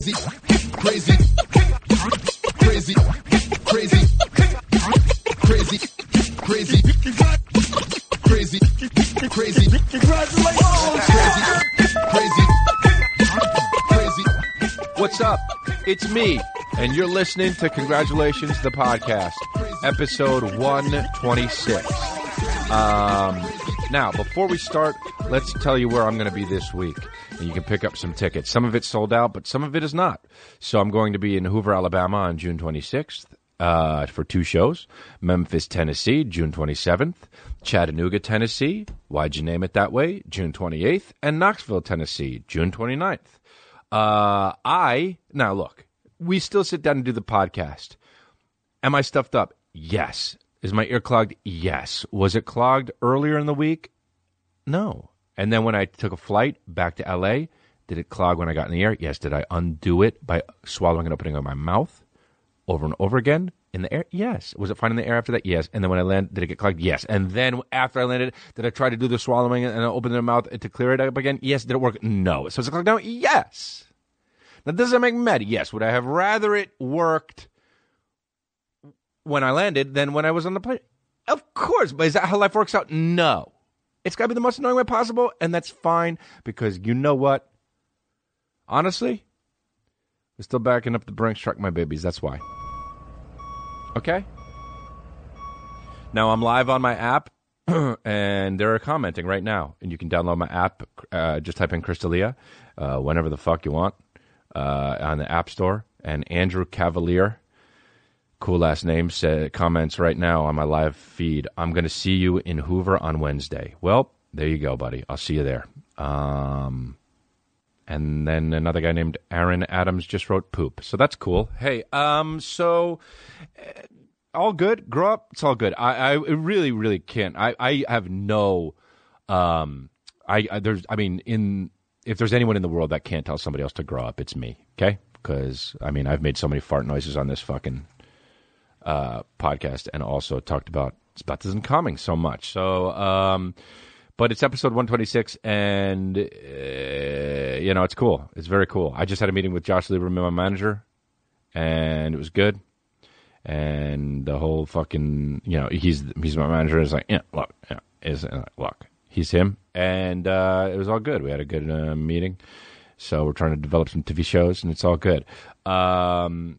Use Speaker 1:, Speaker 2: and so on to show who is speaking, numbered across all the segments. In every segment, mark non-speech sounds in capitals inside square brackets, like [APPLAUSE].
Speaker 1: crazy, crazy, crazy, crazy, crazy, crazy, crazy, crazy, congratulations, crazy, crazy, crazy.
Speaker 2: What's up? It's me, and you're listening to Congratulations, the podcast, episode 126. Um, now, before we start, let's tell you where I'm going to be this week. And you can pick up some tickets. Some of it's sold out, but some of it is not. So I'm going to be in Hoover, Alabama on June 26th uh, for two shows Memphis, Tennessee, June 27th, Chattanooga, Tennessee, why'd you name it that way, June 28th, and Knoxville, Tennessee, June 29th. Uh, I, now look, we still sit down and do the podcast. Am I stuffed up? Yes. Is my ear clogged? Yes. Was it clogged earlier in the week? No. And then when I took a flight back to LA, did it clog when I got in the air? Yes. Did I undo it by swallowing and opening up my mouth over and over again in the air? Yes. Was it fine in the air after that? Yes. And then when I landed, did it get clogged? Yes. And then after I landed, did I try to do the swallowing and open the mouth to clear it up again? Yes. Did it work? No. So it's it clogged now? Yes. Now, does it make me mad? Yes. Would I have rather it worked when I landed than when I was on the plane? Of course. But is that how life works out? No. It's got to be the most annoying way possible, and that's fine because you know what? Honestly, we're still backing up the Brinks truck, my babies. That's why. Okay? Now I'm live on my app, [CLEARS THROAT] and they're commenting right now. And you can download my app. Uh, just type in Chris D'Elia uh, whenever the fuck you want uh, on the App Store. And Andrew Cavalier, cool last name, said, comments right now on my live feed. I'm going to see you in Hoover on Wednesday. Well, there you go, buddy. I'll see you there. Um, and then another guy named Aaron Adams just wrote poop. So that's cool. Hey, um, so uh, all good. Grow up. It's all good. I, I really, really can't. I, I have no, um, I, I there's, I mean, in if there's anyone in the world that can't tell somebody else to grow up, it's me. Okay, because I mean, I've made so many fart noises on this fucking uh, podcast, and also talked about Spottism coming so much. So, um, but it's episode 126, and uh, you know, it's cool. It's very cool. I just had a meeting with Josh Lieberman, my manager, and it was good. And the whole fucking, you know, he's he's my manager. Is like, yeah, look, yeah, is uh, look, he's him, and uh, it was all good. We had a good uh, meeting, so we're trying to develop some TV shows, and it's all good. Um,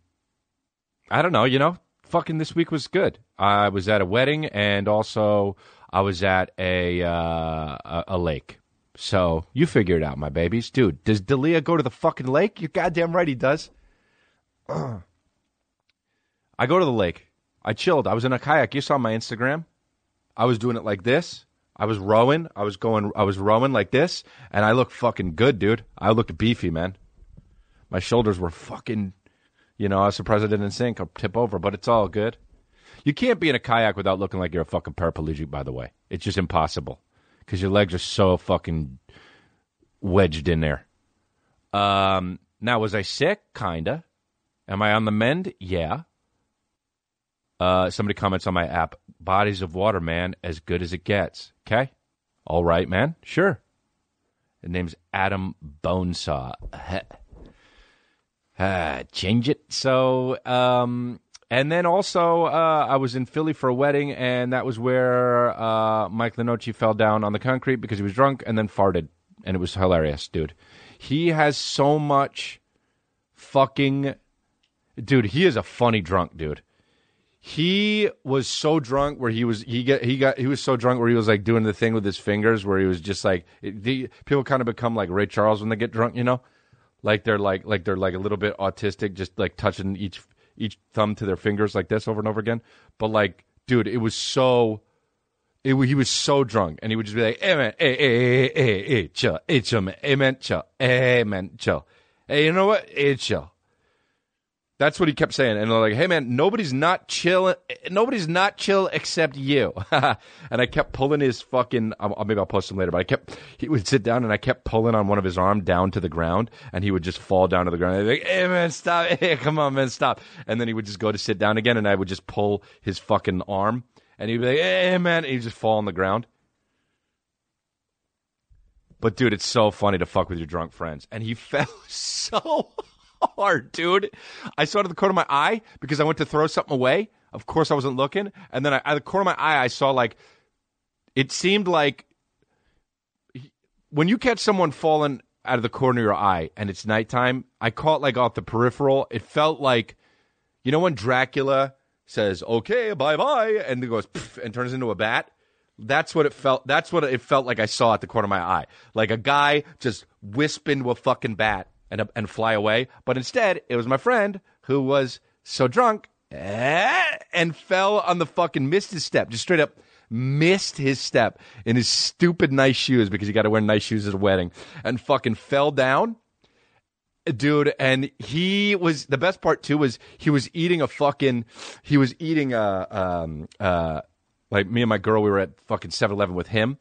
Speaker 2: I don't know, you know, fucking this week was good. I was at a wedding, and also I was at a uh, a, a lake. So you figure it out, my babies, dude. Does D'Elia go to the fucking lake? You're goddamn right he does. [CLEARS THROAT] I go to the lake. I chilled. I was in a kayak. You saw my Instagram. I was doing it like this. I was rowing. I was going. I was rowing like this, and I looked fucking good, dude. I looked beefy, man. My shoulders were fucking. You know, I was surprised I didn't sink or tip over, but it's all good. You can't be in a kayak without looking like you're a fucking paraplegic. By the way, it's just impossible because your legs are so fucking wedged in there. Um, now, was I sick? Kinda. Am I on the mend? Yeah. Uh, somebody comments on my app, bodies of water, man, as good as it gets. Okay. All right, man. Sure. The name's Adam Bonesaw. [LAUGHS] uh, change it. So, um, and then also, uh, I was in Philly for a wedding, and that was where uh, Mike Lenoci fell down on the concrete because he was drunk and then farted. And it was hilarious, dude. He has so much fucking. Dude, he is a funny drunk, dude he was so drunk where he was he get he got he was so drunk where he was like doing the thing with his fingers where he was just like it, the, people kind of become like Ray Charles when they get drunk, you know, like they're like like they're like a little bit autistic, just like touching each each thumb to their fingers like this over and over again. But like, dude, it was so. It, he was so drunk, and he would just be like, "Hey man, hey, eh, eh, hey, eh, hey, hey, hey, chill, hey, chill, man, hey man, chill, hey man, chill, hey, you know what, hey, chill." That's what he kept saying. And they're like, hey, man, nobody's not chill. Nobody's not chill except you. [LAUGHS] and I kept pulling his fucking, maybe I'll post him later, but I kept, he would sit down and I kept pulling on one of his arm down to the ground and he would just fall down to the ground. I'd be like, hey, man, stop. [LAUGHS] Hey, come on, man, stop. And then he would just go to sit down again and I would just pull his fucking arm and he'd be like, hey, man. And he'd just fall on the ground. But dude, it's so funny to fuck with your drunk friends. And he [LAUGHS] fell so hard, dude. I saw it at the corner of my eye because I went to throw something away. Of course, I wasn't looking, and then I, at the corner of my eye, I saw like it seemed like when you catch someone falling out of the corner of your eye and it's nighttime. I caught like off the peripheral. It felt like you know when Dracula says "Okay, bye bye" and it goes and turns into a bat. That's what it felt. That's what it felt like. I saw at the corner of my eye, like a guy just wisp into a fucking bat and and fly away. But instead, it was my friend who was so drunk eh, and fell on the fucking missed his step, just straight up missed his step in his stupid nice shoes because you got to wear nice shoes at a wedding, and fucking fell down dude and he was the best part too was he was eating a fucking he was eating a um uh like me and my girl we were at fucking 7-eleven with him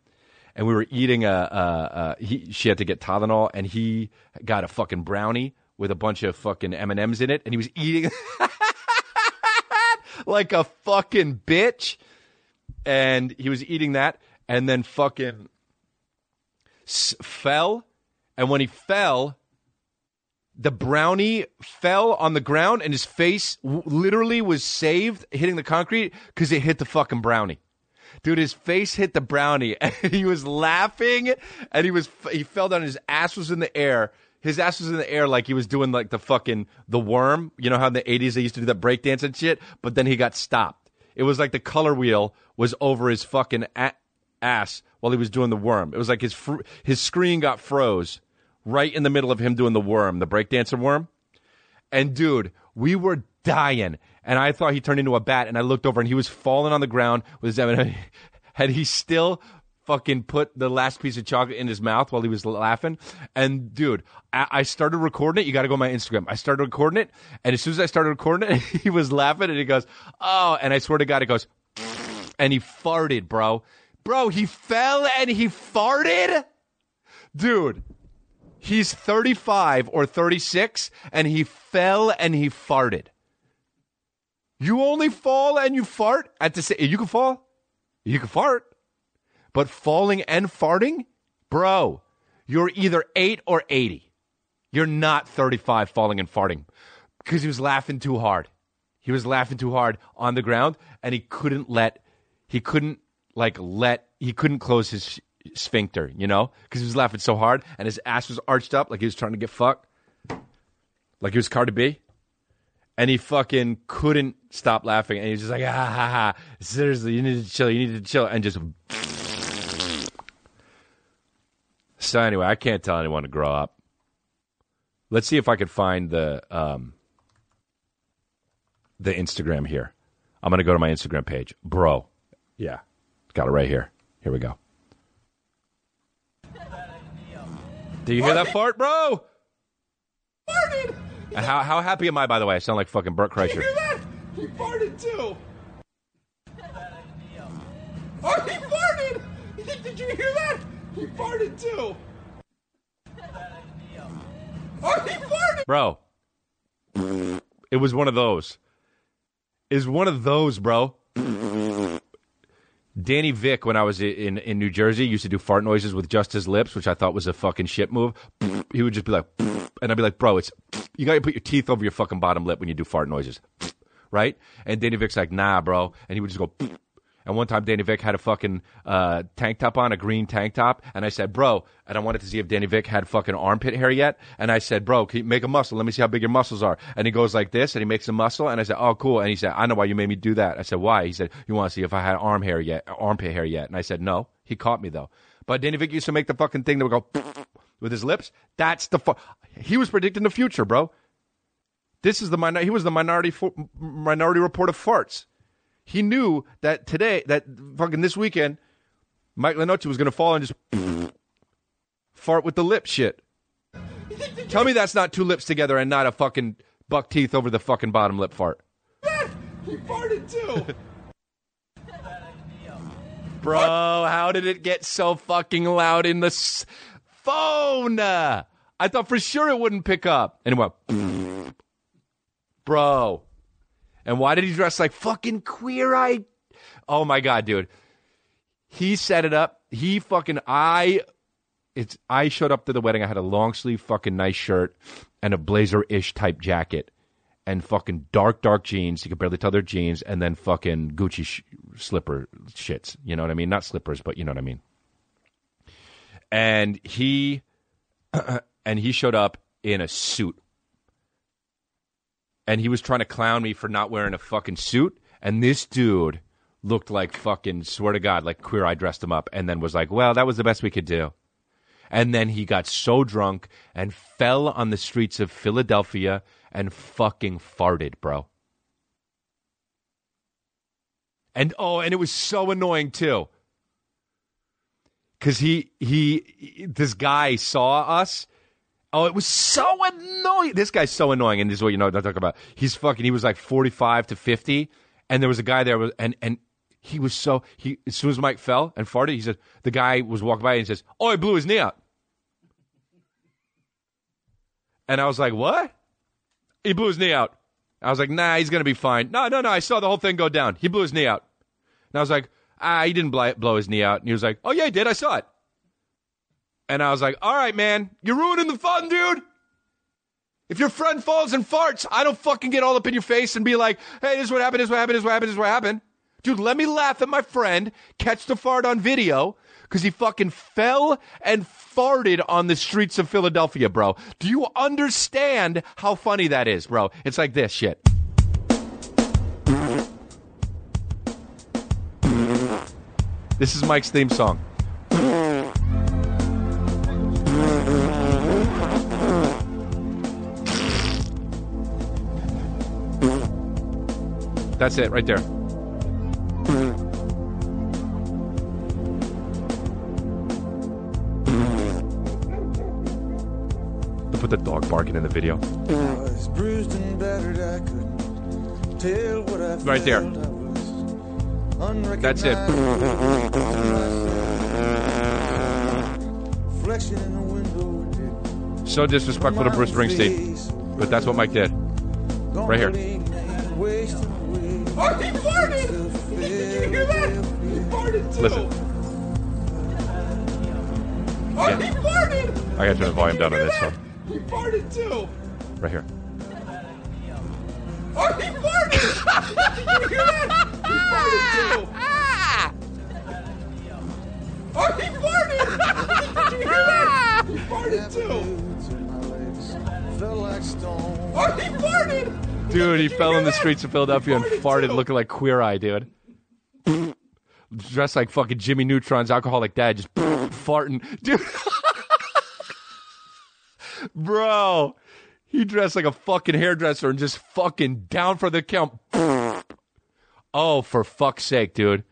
Speaker 2: and we were eating a, a, a he she had to get tylenol and he got a fucking brownie with a bunch of fucking m&ms in it and he was eating [LAUGHS] like a fucking bitch. And he was eating that and then fucking s- fell. And when he fell the brownie fell on the ground and his face w- literally was saved hitting the concrete because it hit the fucking brownie dude his face hit the brownie. And [LAUGHS] he was laughing and he was he fell down. His ass was in the air. His ass was in the air like he was doing like the fucking the worm. You know how in the 80s they used to do that breakdance and shit? But then he got stopped. It was like the color wheel was over his fucking a- ass while he was doing the worm. It was like his fr- his screen got froze right in the middle of him doing the worm the breakdancer worm. And dude, we were dying. And I thought he turned into a bat. And I looked over and he was falling on the ground with his M&M. [LAUGHS] Had he still fucking put the last piece of chocolate in his mouth while he was laughing? And dude, I, I started recording it. You got to go on my Instagram. I started recording it. And as soon as I started recording it, [LAUGHS] he was laughing and he goes, oh, and I swear to God, it goes, [SNIFFS] and he farted, bro. Bro, he fell and he farted? Dude, He's 35 or 36 and he fell and he farted. You only fall and you fart at the same you can fall. You can fart. But falling and farting? Bro, you're either 8 or 80. You're not 35 falling and farting because he was laughing too hard. He was laughing too hard on the ground and he couldn't let he couldn't like let he couldn't close his sphincter, you know, because he was laughing so hard and his ass was arched up like he was trying to get fucked, like he was Cardi B, and he fucking couldn't stop laughing, and he was just like, ah, ha, ha. seriously, you need to chill, you need to chill, and just. [SNIFFS] So anyway, I can't tell anyone to grow up. Let's see if I could find the um, the Instagram here. I'm gonna go to my Instagram page, bro. Yeah, got it right here. Here we go. Do you hear that fart, bro?
Speaker 3: farted!
Speaker 2: And how how happy am I? By the way, I sound like fucking Bert
Speaker 3: Did
Speaker 2: Kreischer.
Speaker 3: you hear that? He farted too! Oh, he farted! [LAUGHS] Did you hear that? He farted too! Oh, he farted!
Speaker 2: bro. It was one of those. Is one of those, bro. Danny Vick, when I was in in New Jersey, used to do fart noises with just his lips, which I thought was a fucking shit move. [LAUGHS] He would just be like, [LAUGHS] and I'd be like, bro, it's [LAUGHS] you got to put your teeth over your fucking bottom lip when you do fart noises, right? And Danny Vick's like, nah, bro, and he would just go. And one time, Danny Vick had a fucking uh, tank top on, a green tank top, and I said, "Bro," and I wanted to see if Danny Vick had fucking armpit hair yet. And I said, "Bro, make a muscle? Let me see how big your muscles are." And he goes like this, and he makes a muscle, and I said, "Oh, cool." And he said, "I know why you made me do that." I said, "Why?" He said, "You want to see if I had arm hair yet, armpit hair yet?" And I said, "No." He caught me though. But Danny Vick used to make the fucking thing that would go [LAUGHS] with his lips. That's the he was predicting the future, bro. This is the minor- he was the minority fo- minority report of farts. He knew that today, that fucking this weekend, Mike Lenoci was going to fall and just [LAUGHS] fart with the lip shit. Tell me that's not two lips together and not a fucking buck teeth over the fucking bottom lip fart.
Speaker 3: He farted too! [LAUGHS]
Speaker 2: Bro, how did it get so fucking loud in the s- phone? I thought for sure it wouldn't pick up. And it went, [LAUGHS] bro. And why did he dress like fucking queer eye? Oh my God, dude. He set it up. He fucking, I, it's I showed up to the wedding. I had a long sleeve fucking nice shirt and a blazer ish type jacket and fucking dark dark jeans. You could barely tell they're jeans, and then fucking Gucci sh- slipper shits. You know what I mean? Not slippers, but you know what I mean. And he [CLEARS THROAT] and he showed up in a suit. And he was trying to clown me for not wearing a fucking suit. And this dude looked like fucking, swear to God, like Queer Eye dressed him up and then was like, well, that was the best we could do. And then he got so drunk and fell on the streets of Philadelphia and fucking farted, bro. And oh, and it was so annoying too. Cause he he this guy saw us. Oh, it was so annoying. This guy's so annoying, and this is what you know what I'm talking about. He's fucking he was like forty five to fifty, and there was a guy there and and he was so he as soon as Mike fell and farted, he said the guy was walking by and he says, Oh, he blew his knee out. And I was like, What? He blew his knee out. I was like, nah, he's gonna be fine. No, no, no. I saw the whole thing go down. He blew his knee out. And I was like, ah, he didn't blow his knee out. And he was like, oh yeah, he did. I saw it. And I was like, all right, man, you're ruining the fun, dude. If your friend falls and farts, I don't fucking get all up in your face and be like, hey, this is what happened, this is what happened, this is what happened, this is what happened. Dude, let me laugh at my friend, catch the fart on video, because he fucking fell and farted on the streets of Philadelphia, bro. Do you understand how funny that is, bro? It's like this shit. This is Mike's theme song. That's it right there. To put the dog barking in the video. Right there. That's it. So disrespectful to Bruce Springsteen. But that's what Mike did. Right here.
Speaker 4: Wasting.
Speaker 3: Oh, he farted! Did you hear that? He farted too!
Speaker 2: Listen.
Speaker 3: Oh,
Speaker 2: Yeah.
Speaker 3: he farted!
Speaker 2: I gotta turn the volume down on this
Speaker 3: hear
Speaker 2: one.
Speaker 3: He farted too!
Speaker 2: Right here.
Speaker 3: Oh, he farted! Did you hear that? He farted too! Oh, he farted! Did you hear that? He farted too!
Speaker 4: Boots on my legs Felt like stone.
Speaker 3: Oh, he farted!
Speaker 2: Dude, he fell in the streets of Philadelphia and farted looking like Queer Eye, dude. Dressed like fucking Jimmy Neutron's alcoholic dad, just farting. Dude. [LAUGHS] Bro, he dressed like a fucking hairdresser and just fucking down for the count. Oh, for fuck's sake, dude.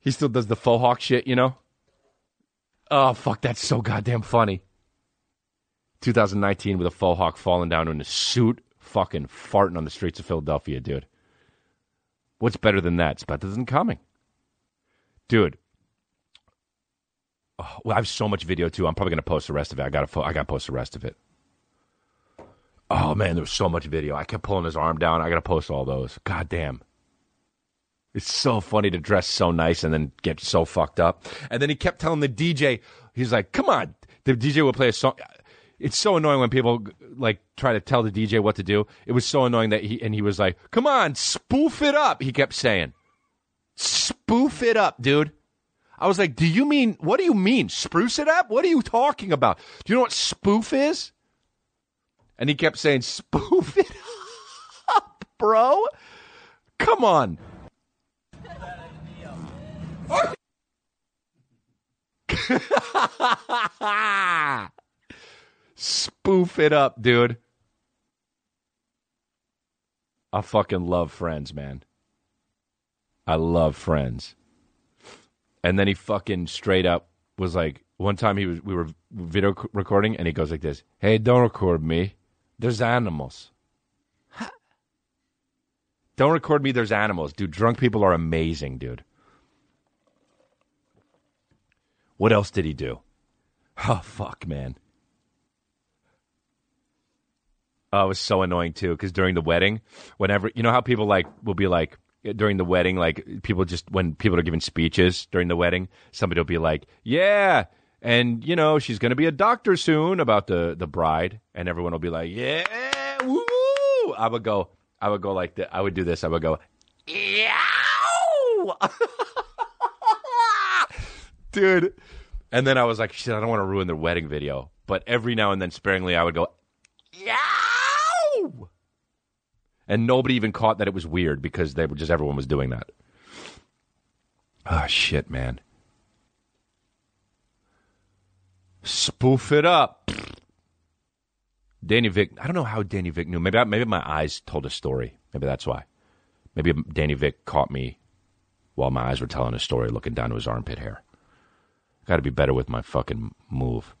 Speaker 2: He still does the faux hawk shit, you know? Oh, fuck, that's so goddamn funny. 2019 with a faux hawk falling down in a suit, fucking farting on the streets of Philadelphia, dude. What's better than that? It's better than coming. Dude. Oh, well, I have so much video too. I'm probably gonna post the rest of it. I gotta, I gotta post the rest of it. Oh man, there was so much video. I kept pulling his arm down. I gotta post all those. God damn. It's so funny to dress so nice and then get so fucked up. And then he kept telling the DJ, he's like, "Come on." The DJ would play a song. It's so annoying when people like try to tell the DJ what to do. It was so annoying that he and he was like, "Come on, spoof it up." He kept saying, "Spoof it up, dude." I was like, "Do you mean what do you mean? Spruce it up? What are you talking about? Do you know what spoof is?" And he kept saying, "Spoof it up, bro." Come on. [LAUGHS] [LAUGHS] Spoof it up, dude. I fucking love Friends, man. I love Friends. And then he fucking straight up was like, one time he was we were video recording, and he goes like this: "Hey, don't record me. There's animals." Don't record me. There's animals, dude. Drunk people are amazing, dude. What else did he do? [LAUGHS] Oh fuck, man. Oh, it was so annoying too because during the wedding, whenever you know how people like will be like during the wedding, like people just when people are giving speeches during the wedding, somebody will be like, "Yeah, and you know she's going to be a doctor soon about the the bride, and everyone will be like, "Yeah, woo!" I would go, I would go like that. I would do this. I would go, "Yeah." [LAUGHS] dude. And then I was like, shit, I don't want to ruin their wedding video. But every now and then, sparingly, I would go, yow! And nobody even caught that it was weird because they were just everyone was doing that. Oh shit, man. Spoof it up. Danny Vick. I don't know how Danny Vick knew. Maybe I, maybe my eyes told a story. Maybe that's why. Maybe Danny Vick caught me while my eyes were telling a story, looking down to his armpit hair. Got to be better with my fucking move.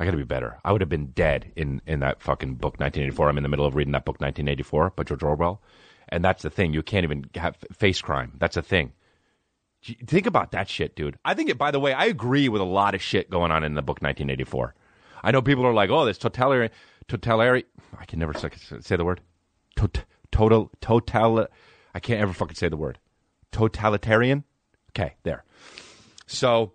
Speaker 2: I got to be better. I would have been dead in in that fucking book 1984. I'm in the middle of reading that book 1984 by George Orwell, and that's the thing. You can't even have face crime. That's a thing. Think about that shit, dude. I think it. By the way, I agree with a lot of shit going on in the book 1984. I know people are like, "Oh, this totalitarian, totalitarian." I can never say, the word. Tot, total, total. I can't ever fucking say the word. Totalitarian. Okay, there. So,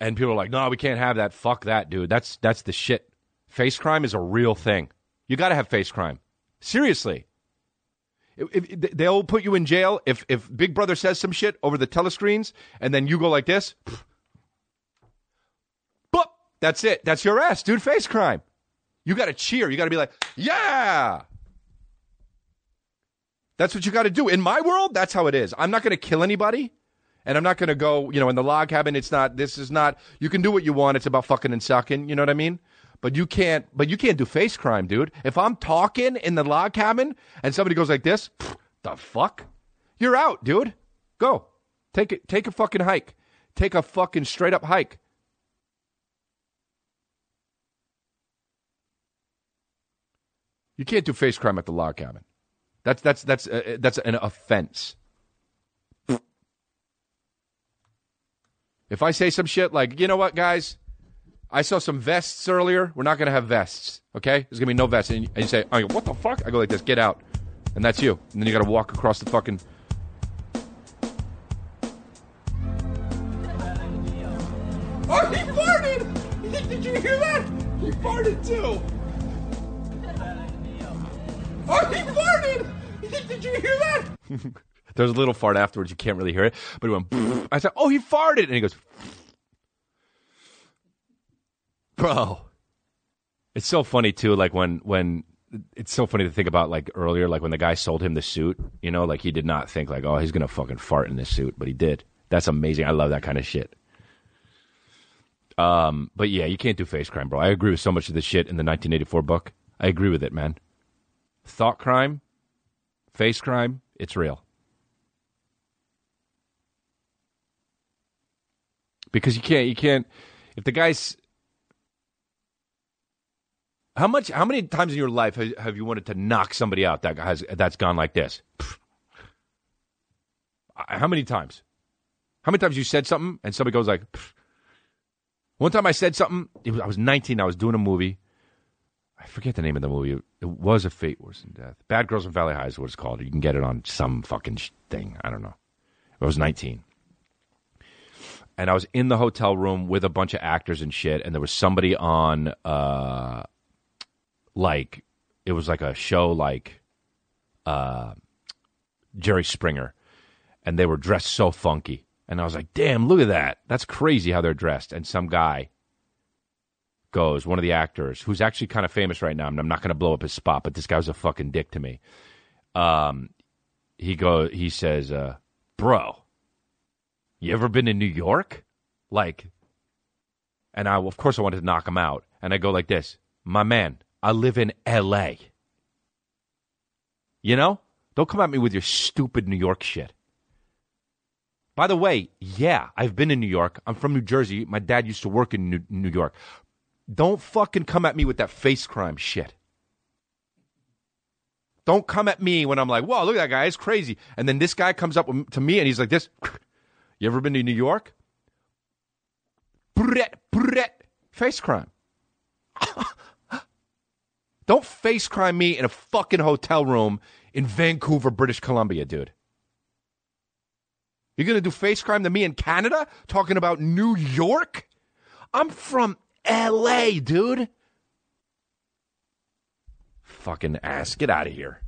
Speaker 2: and people are like, "No, we can't have that. Fuck that, dude. That's that's the shit. Face crime is a real thing. You got to have face crime. Seriously. If, if- they'll put you in jail if if Big Brother says some shit over the telescreens, and then you go like this. [SNIFFS] Boop. That's it. That's your ass, dude. Face crime. You got to cheer. You got to be like, yeah. That's what you got to do. In my world, that's how it is. I'm not going to kill anybody. And I'm not going to go, you know, in the log cabin. It's not, this is not, you can do what you want. It's about fucking and sucking. You know what I mean? But you can't, but you can't do face crime, dude. If I'm talking in the log cabin and somebody goes like this, the fuck? You're out, dude. Go. Take it, take a fucking hike. Take a fucking straight up hike. You can't do face crime at the log cabin. That's that's that's uh, that's an offense. If I say some shit like, you know what, guys, I saw some vests earlier. We're not gonna have vests. Okay, there's gonna be no vests. And you, and you say, I go, what the fuck? I go like this, get out, and that's you. And then you gotta walk across the fucking.
Speaker 3: Oh, he farted! Did you hear that? He farted too! Oh, he farted! Did you hear that? [LAUGHS]
Speaker 2: There's a little fart afterwards. You can't really hear it, but he went. [LAUGHS] I said, "Oh, he farted," and he goes, "Bro." It's so funny too. Like when when it's so funny to think about. Like earlier, like when the guy sold him the suit. You know, like he did not think like, "Oh, he's gonna fucking fart in this suit," but he did. That's amazing. I love that kind of shit. Um, but yeah, you can't do face crime, bro. I agree with so much of the shit in the 1984 book. I agree with it, man. Thought crime, face crime, it's real. Because you can't you can't if the guy's how much how many times in your life have, you wanted to knock somebody out that has that's gone like this? How many times? How many times you said something and somebody goes like one time i said something was, i was 19 i was doing a movie. I forget the name of the movie. It was a fate worse than death. Bad girls in valley high is what it's called. You can get it on some fucking thing. I don't know. I was 19 and I was in the hotel room with a bunch of actors and shit, and there was somebody on, uh, like, it was like a show like, uh, Jerry Springer, and they were dressed so funky, and I was like, damn, look at that, that's crazy how they're dressed, and some guy goes, one of the actors who's actually kind of famous right now, and I'm not going to blow up his spot, but this guy was a fucking dick to me. Um, he goes, he says, uh, bro you ever been in New York? Like, and I, of course, I wanted to knock him out. And I go like this, my man, I live in L.A. You know, don't come at me with your stupid New York shit. By the way, yeah, I've been in New York. I'm from New Jersey. My dad used to work in New, New York. Don't fucking come at me with that face crime shit. Don't come at me when I'm like, whoa, look at that guy. It's crazy. And then this guy comes up to me and he's like this. [LAUGHS] You ever been to New York? Brett, Brett, face crime. [LAUGHS] Don't face crime me in a fucking hotel room in Vancouver, British Columbia, dude. You're going to do face crime to me in Canada talking about New York? I'm from LA, dude. Fucking ass. Get out of here.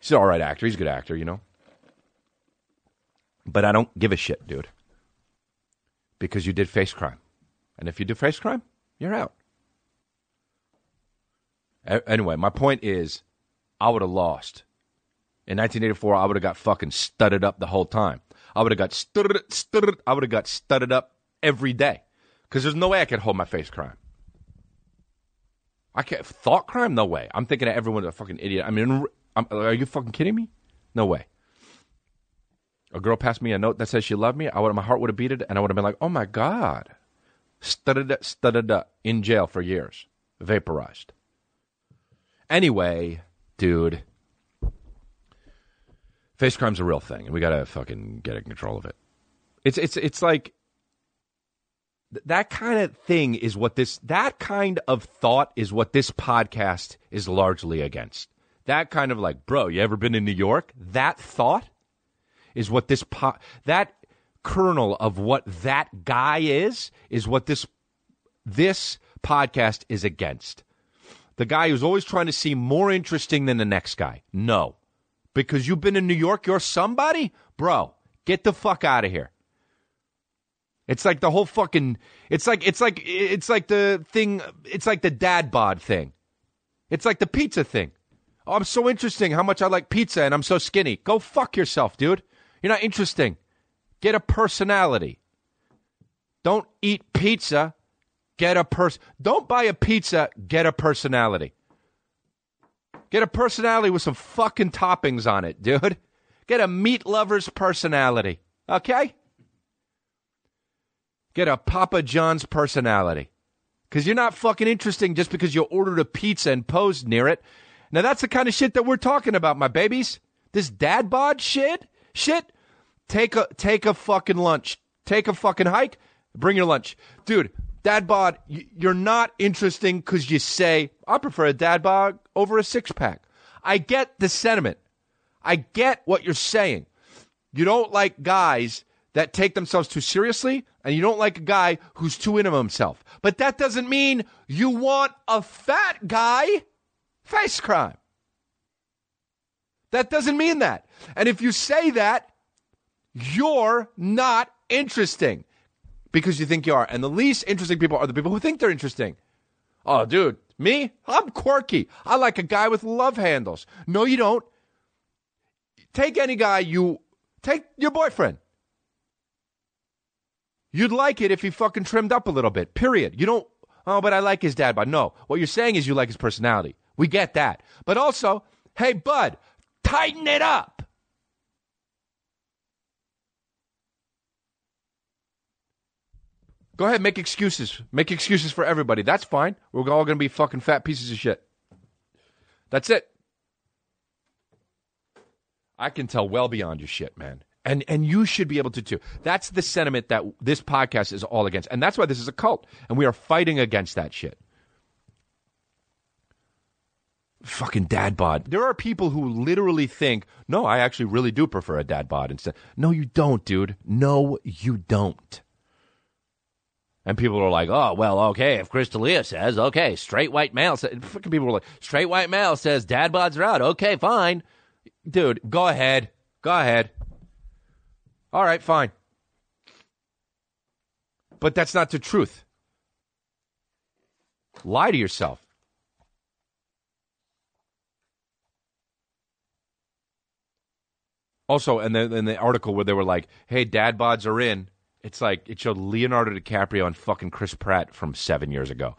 Speaker 2: He's an all right actor. He's a good actor, you know? But I don't give a shit, dude. Because you did face crime. And if you do face crime, you're out. A- Anyway, my point is, I would have lost. In 1984, I would have got fucking studded up the whole time. I would have got studded, studded. I would have got studded up every day. Because there's no way I could hold my face crime. I can't thought crime. No way. I'm thinking of everyone's a fucking idiot. I mean, I'm, are you fucking kidding me? No way. A girl passed me a note that says she loved me. I would, my heart would have beaten, and I would have been like, "Oh my god!" Studded, studded in jail for years, vaporized. Anyway, dude, face crime's a real thing, and we gotta fucking get in control of it. It's it's it's like th- that kind of thing is what this that kind of thought is what this podcast is largely against. That kind of like, bro, you ever been in New York? That thought is what this po- that kernel of what that guy is is what this this podcast is against. The guy who's always trying to seem more interesting than the next guy. No. Because you've been in New York, you're somebody? Bro, get the fuck out of here. It's like the whole fucking it's like it's like it's like the thing it's like the dad bod thing. It's like the pizza thing. Oh, I'm so interesting how much I like pizza and I'm so skinny. Go fuck yourself, dude. You're not interesting. Get a personality. Don't eat pizza. Get a person. Don't buy a pizza. Get a personality. Get a personality with some fucking toppings on it, dude. Get a meat lover's personality. Okay? Get a Papa John's personality. Because you're not fucking interesting just because you ordered a pizza and posed near it. Now, that's the kind of shit that we're talking about, my babies. This dad bod shit? Shit? Take a, take a fucking lunch. Take a fucking hike. Bring your lunch. Dude, dad bod, you're not interesting because you say, I prefer a dad bod over a six pack. I get the sentiment. I get what you're saying. You don't like guys that take themselves too seriously, and you don't like a guy who's too into himself. But that doesn't mean you want a fat guy. Face crime. That doesn't mean that. And if you say that, you're not interesting because you think you are. And the least interesting people are the people who think they're interesting. Oh, dude, me? I'm quirky. I like a guy with love handles. No, you don't. Take any guy you take your boyfriend. You'd like it if he fucking trimmed up a little bit. Period. You don't. Oh, but I like his dad. But no, what you're saying is you like his personality. We get that. But also, hey, bud, tighten it up. Go ahead, make excuses. Make excuses for everybody. That's fine. We're all going to be fucking fat pieces of shit. That's it. I can tell well beyond your shit, man. And and you should be able to too. That's the sentiment that this podcast is all against. And that's why this is a cult. And we are fighting against that shit. Fucking dad bod. There are people who literally think, no, I actually really do prefer a dad bod instead. No, you don't, dude. No, you don't. And people are like, oh, well, okay, if Chris D'Elia says, okay, straight white male says, fucking people were like, straight white male says dad bods are out. Okay, fine. Dude, go ahead. Go ahead. All right, fine. But that's not the truth. Lie to yourself. Also, and then in the article where they were like, "Hey, dad bods are in," it's like it showed Leonardo DiCaprio and fucking Chris Pratt from seven years ago.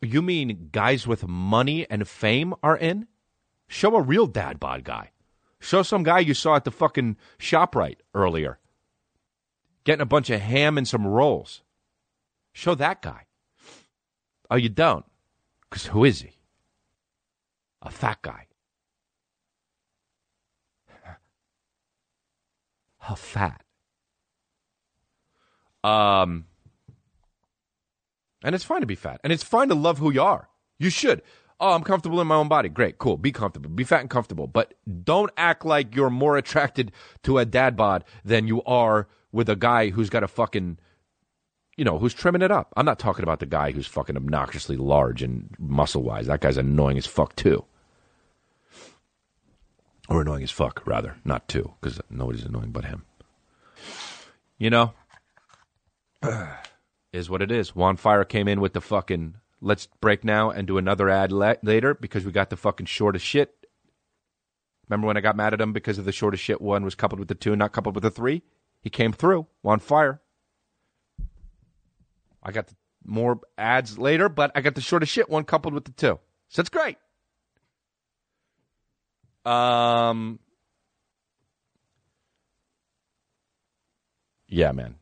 Speaker 2: You mean guys with money and fame are in? Show a real dad bod guy. Show some guy you saw at the fucking ShopRite earlier, getting a bunch of ham and some rolls. Show that guy. Oh, you don't? Because who is he? A fat guy. [SIGHS] How fat? Um, and it's fine to be fat, and it's fine to love who you are. You should. Oh, I'm comfortable in my own body. Great, cool. Be comfortable. Be fat and comfortable. But don't act like you're more attracted to a dad bod than you are with a guy who's got a fucking, you know, who's trimming it up. I'm not talking about the guy who's fucking obnoxiously large and muscle wise. That guy's annoying as fuck too. Or annoying as fuck, rather. Not too, because nobody's annoying but him. You know, [CLEARS THROAT] is what it is. Juan Fire came in with the fucking let's break now and do another ad la- later because we got the fucking shortest shit. Remember when I got mad at him because of the shortest shit one was coupled with the two, not coupled with the three? He came through on fire. I got the more ads later, but I got the shortest shit one coupled with the two. So it's great. Um, yeah, man.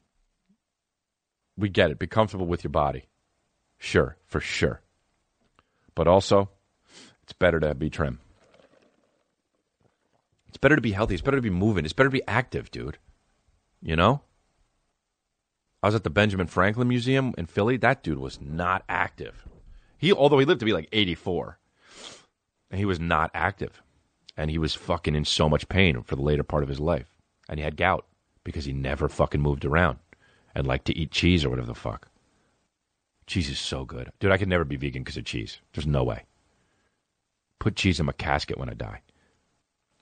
Speaker 2: We get it. Be comfortable with your body. Sure, for sure. But also, it's better to be trim. It's better to be healthy. It's better to be moving. It's better to be active, dude. You know? I was at the Benjamin Franklin Museum in Philly. That dude was not active. He, although he lived to be like 84, and he was not active. And he was fucking in so much pain for the later part of his life. And he had gout because he never fucking moved around and like to eat cheese or whatever the fuck. Cheese is so good. Dude, I could never be vegan because of cheese. There's no way. Put cheese in my casket when I die.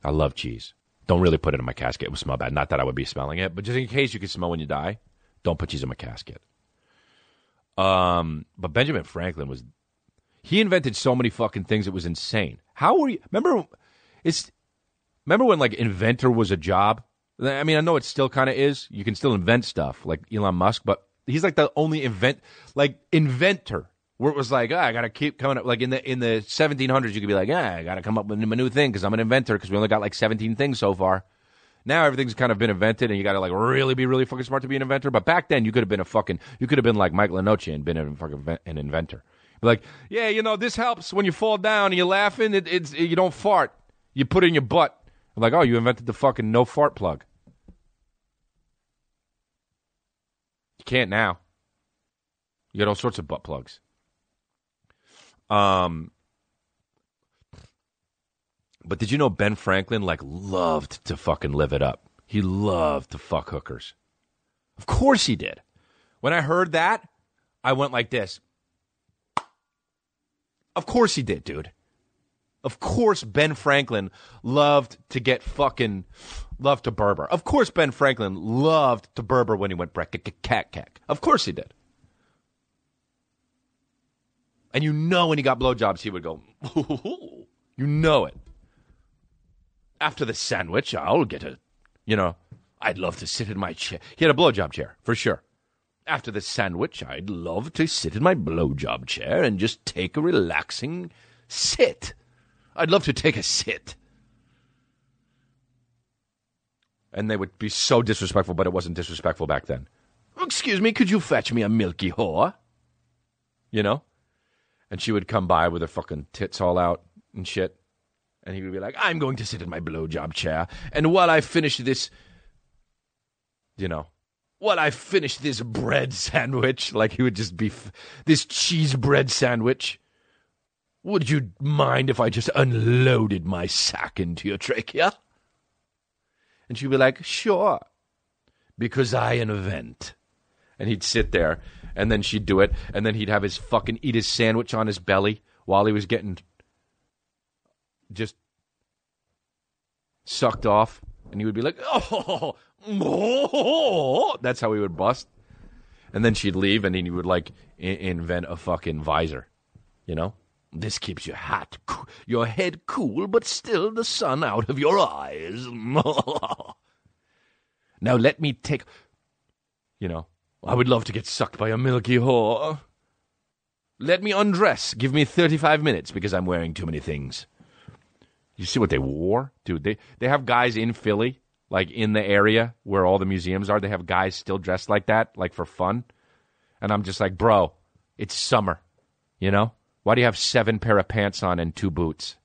Speaker 2: I love cheese. Don't really put it in my casket. It would smell bad. Not that I would be smelling it, but just in case you could smell when you die, don't put cheese in my casket. Um, but Benjamin Franklin was he invented so many fucking things it was insane. How were you remember it's remember when like inventor was a job? I mean, I know it still kind of is. You can still invent stuff like Elon Musk, but he's like the only invent like inventor where it was like, ah, I got to keep coming up. Like in the in the 1700s, you could be like, ah, I got to come up with a new thing because I'm an inventor because we only got like 17 things so far. Now everything's kind of been invented, and you got to like really be really fucking smart to be an inventor. But back then, you could have been a fucking, you could have been like Mike Lenoci and been a fucking an inventor. Like, yeah, you know, this helps when you fall down and you're laughing. It, it's you don't fart. You put it in your butt. I'm like, oh, you invented the fucking no fart plug. You can't now. You got all sorts of butt plugs. Um, but did you know Ben Franklin like loved to fucking live it up? He loved to fuck hookers. Of course he did. When I heard that, I went like this. Of course he did, dude. Of course Ben Franklin loved to get fucking loved to berber. Of course Ben Franklin loved to berber when he went cat cat. Of course he did. And you know when he got blowjobs, he would go, [LAUGHS] you know it. After the sandwich, I'll get a, you know, I'd love to sit in my chair. He had a blowjob chair, for sure. After the sandwich, I'd love to sit in my blowjob chair and just take a relaxing sit. I'd love to take a sit. And they would be so disrespectful, but it wasn't disrespectful back then. Excuse me, could you fetch me a milky whore? You know? And she would come by with her fucking tits all out and shit. And he would be like, I'm going to sit in my blowjob chair. And while I finish this, you know, while I finish this bread sandwich, [LAUGHS] like he would just be, f- this cheese bread sandwich, would you mind if I just unloaded my sack into your trachea? And she'd be like, sure, because I invent. And he'd sit there, and then she'd do it, and then he'd have his fucking eat his sandwich on his belly while he was getting just sucked off, and he would be like, "Oh, oh." that's how he would bust." And then she'd leave, and then he would like invent a fucking visor, you know. This keeps your hat, your head cool, but still the sun out of your eyes. [LAUGHS] now let me take, you know. I would love to get sucked by a milky whore. Let me undress. Give me 35 minutes because I'm wearing too many things. You see what they wore? Dude, they, they have guys in Philly, like in the area where all the museums are. They have guys still dressed like that, like for fun. And I'm just like, bro, it's summer. You know? Why do you have seven pair of pants on and two boots?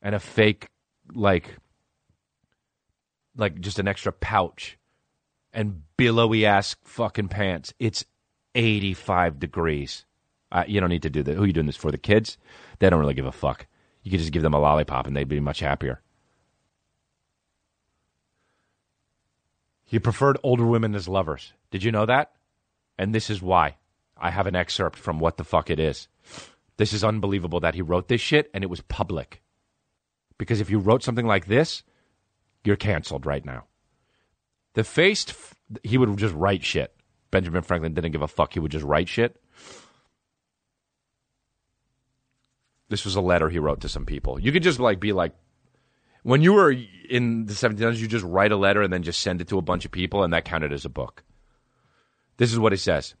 Speaker 2: And a fake, like, like just an extra pouch and billowy ass fucking pants. It's 85 degrees. Uh, you don't need to do that. Who are you doing this for? The kids? They don't really give a fuck. You could just give them a lollipop and they'd be much happier. He preferred older women as lovers. Did you know that? And this is why. I have an excerpt from What the Fuck It Is. This is unbelievable that he wrote this shit and it was public. Because if you wrote something like this, you're canceled right now. The faced, he would just write shit. Benjamin Franklin didn't give a fuck. He would just write shit. This was a letter he wrote to some people. You could just like be like, when you were in the 1700s, you just write a letter and then just send it to a bunch of people, and that counted as a book. This is what he says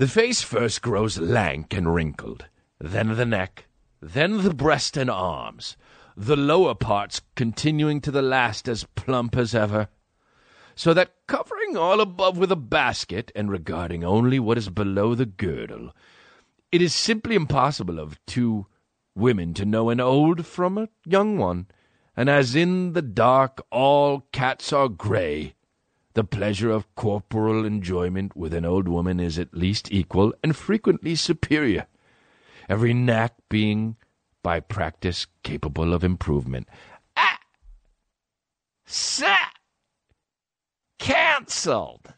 Speaker 2: The face first grows lank and wrinkled, then the neck, then the breast and arms, the lower parts continuing to the last as plump as ever. So that covering all above with a basket and regarding only what is below the girdle, it is simply impossible of two women to know an old from a young one. And as in the dark all cats are grey, the pleasure of corporal enjoyment with an old woman is at least equal and frequently superior, every knack being by practice capable of improvement. Ah! Sir! Cancelled!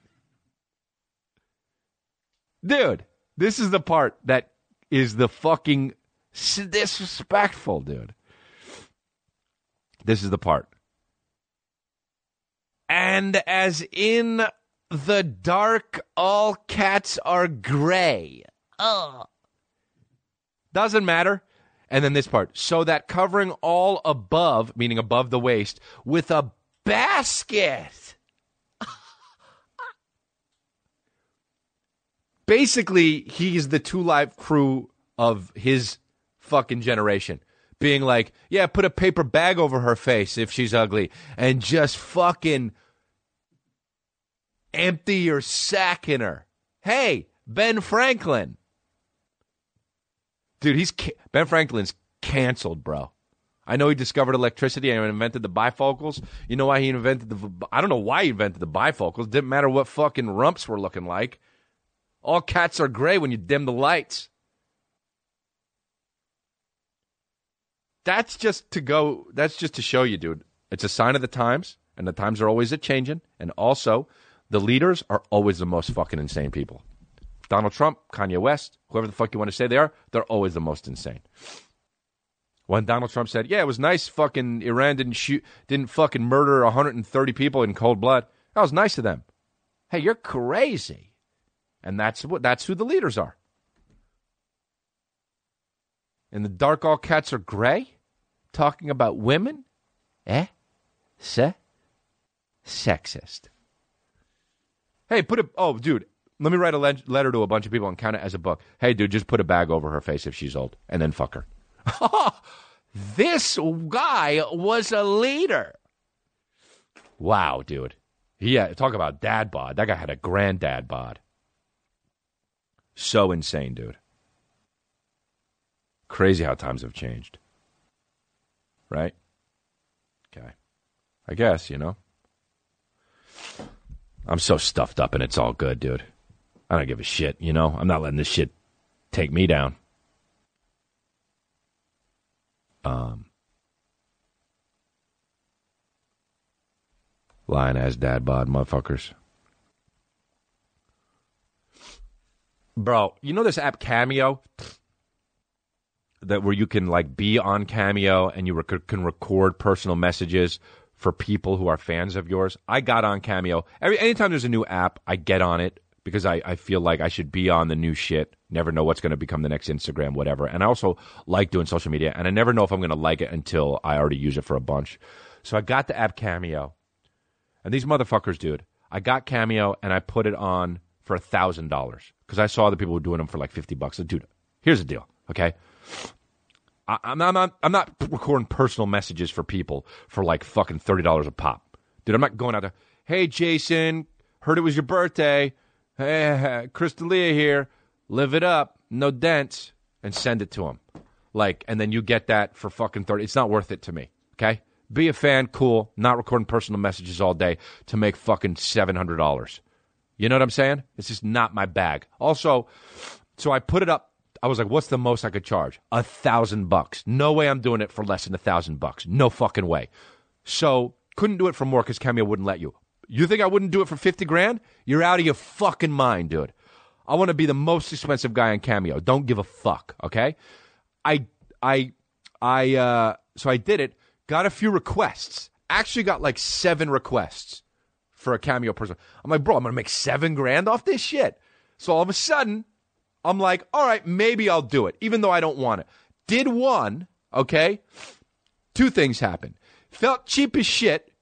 Speaker 2: Dude, this is the part that is the fucking disrespectful, dude. This is the part. And as in the dark, all cats are gray. Ugh. Doesn't matter. And then this part. So that covering all above, meaning above the waist, with a basket. [LAUGHS] Basically, he's the two live crew of his fucking generation. Being like, yeah, put a paper bag over her face if she's ugly, and just fucking empty your sack in her. Hey, Ben Franklin. Dude, he's Ben Franklin's canceled, bro. I know he discovered electricity and invented the bifocals. You know why he invented the? I don't know why he invented the bifocals. Didn't matter what fucking rumps were looking like. All cats are gray when you dim the lights. That's just to go. That's just to show you, dude. It's a sign of the times, and the times are always a changing. And also, the leaders are always the most fucking insane people. Donald Trump, Kanye West, whoever the fuck you want to say they are, they're always the most insane. When Donald Trump said, "Yeah, it was nice, fucking Iran didn't shoot, didn't fucking murder 130 people in cold blood," that was nice of them. Hey, you're crazy, and that's what that's who the leaders are. In the dark, all cats are gray. Talking about women, eh? Se, sexist. Hey, put a oh, dude. Let me write a le- letter to a bunch of people and count it as a book. Hey, dude, just put a bag over her face if she's old, and then fuck her. [LAUGHS] this guy was a leader. Wow, dude. Yeah, talk about dad bod. That guy had a granddad bod. So insane, dude. Crazy how times have changed. Right? Okay. I guess, you know. I'm so stuffed up and it's all good, dude. I don't give a shit, you know? I'm not letting this shit take me down. Um Lying ass dad bod motherfuckers. Bro, you know this app Cameo? That where you can like be on Cameo and you rec- can record personal messages for people who are fans of yours. I got on Cameo. Every anytime there's a new app, I get on it because I, I feel like I should be on the new shit. Never know what's going to become the next Instagram, whatever. And I also like doing social media, and I never know if I'm going to like it until I already use it for a bunch. So I got the app Cameo, and these motherfuckers, dude, I got Cameo and I put it on for a thousand dollars because I saw other people were doing them for like fifty bucks. So, dude, here's the deal, okay? I, I'm not, I'm not I'm not recording personal messages for people for like fucking thirty dollars a pop, dude. I'm not going out there. Hey, Jason, heard it was your birthday. Hey, Chris D'Elia here. Live it up, no dents, and send it to him. Like, and then you get that for fucking thirty. It's not worth it to me. Okay, be a fan, cool. Not recording personal messages all day to make fucking seven hundred dollars. You know what I'm saying? It's just not my bag. Also, so I put it up I was like, what's the most I could charge? A thousand bucks. No way I'm doing it for less than a thousand bucks. No fucking way. So couldn't do it for more because Cameo wouldn't let you. You think I wouldn't do it for 50 grand? You're out of your fucking mind, dude. I want to be the most expensive guy on Cameo. Don't give a fuck, okay? I I I uh so I did it, got a few requests. Actually got like 7 requests for a Cameo person. I'm like, "Bro, I'm going to make 7 grand off this shit." So all of a sudden, I'm like, "All right, maybe I'll do it even though I don't want it." Did one, okay? Two things happened. Felt cheap as shit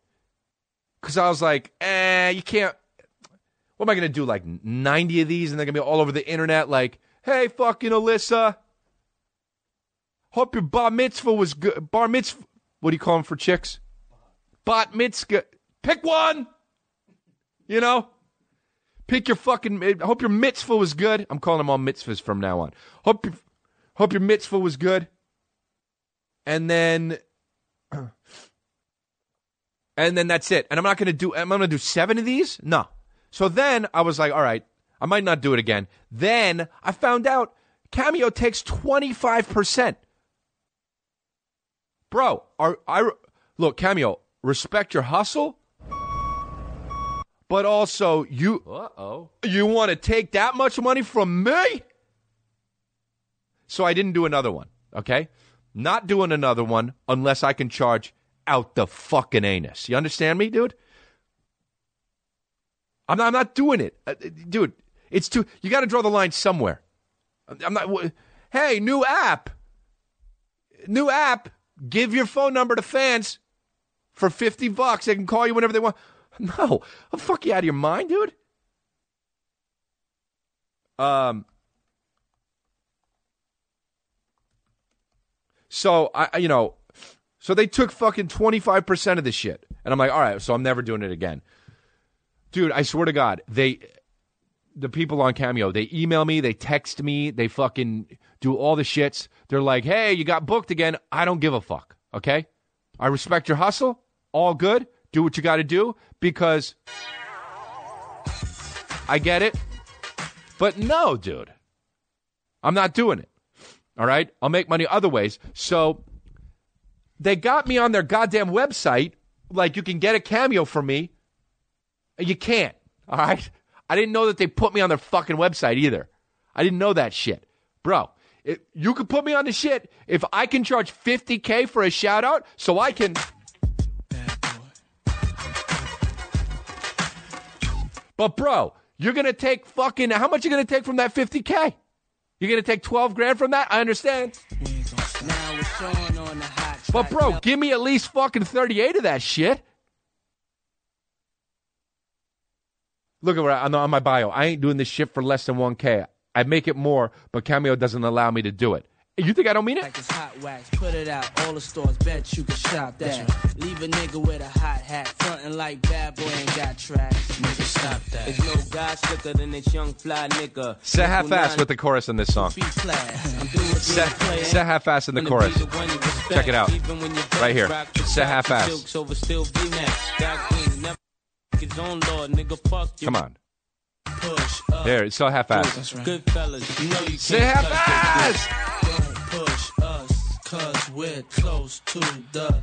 Speaker 2: because I was like, eh, you can't. What am I going to do? Like 90 of these and they're going to be all over the internet like, hey, fucking Alyssa. Hope your bar mitzvah was good. Bar mitzvah. What do you call them for chicks? Bat mitzvah. Pick one. You know? Pick your fucking. I hope your mitzvah was good. I'm calling them all mitzvahs from now on. Hope your, hope your mitzvah was good. And then [CLEARS THROAT] and then that's it. And I'm not to do. I'm to do seven of these. No. So then I was like, all right, I might not do it again. Then I found out Cameo takes 25 percent. Bro, are I look Cameo? Respect your hustle, but also you. Uh oh. You want to take that much money from me? So I didn't do another one. Okay, not doing another one unless I can charge out the fucking anus. You understand me, dude? I'm not, I'm not doing it. Uh, dude, it's too, you got to draw the line somewhere. I'm not, hey, new app. New app. Give your phone number to fans for 50 bucks. They can call you whenever they want. [LAUGHS] No, I'll fuck you out of your mind, dude. Um, so I, you know, so they took fucking 25% of the shit. And I'm like, all right, so I'm never doing it again. Dude, I swear to God, they, the people on Cameo, they email me, they text me, they fucking do all the shits. They're like, hey, you got booked again. I don't give a fuck, okay? I respect your hustle. All good. Do what you got to do because I get it. But no, dude, I'm not doing it. All right? I'll make money other ways. So they got me on their goddamn website. Like you can get a cameo from me. You can't. All right. I didn't know that they put me on their fucking website either. I didn't know that shit, bro. It, you could put me on the shit if I can charge 50k for a shout out, so I can. But bro, you're gonna take fucking how much you gonna take from that 50k? You're gonna take 12 grand from that? I understand. But bro, give me at least fucking 38 of that shit. Look at what I, on my bio. I ain't doing this shit for less than 1K. I make it more, but Cameo doesn't allow me to do it. You think I don't mean it?
Speaker 5: Like it's hot wax, put it out. All the stores bet you can shop that. Leave a nigga with a hot hat, frontin' like bad boy ain't got tracks. Nigga, stop that.
Speaker 6: There's no guy slicker than this young fly nigga.
Speaker 2: Say half-ass with the chorus in this song.
Speaker 5: Feet class. I'm through with
Speaker 2: Say,
Speaker 5: being a player.
Speaker 2: say half-ass in the chorus.
Speaker 5: be the one you respect,
Speaker 2: Check it out.
Speaker 5: even when your
Speaker 2: Right here.
Speaker 5: back
Speaker 2: Say half-ass.
Speaker 5: still be next. Got green, never his own lord, nigga. Fuck you.
Speaker 2: Come on.
Speaker 5: Push up.
Speaker 2: There, it's still half-ass.
Speaker 5: Good fellas, you know you
Speaker 2: Say half-ass!
Speaker 5: this. Don't push us, cause we're close to the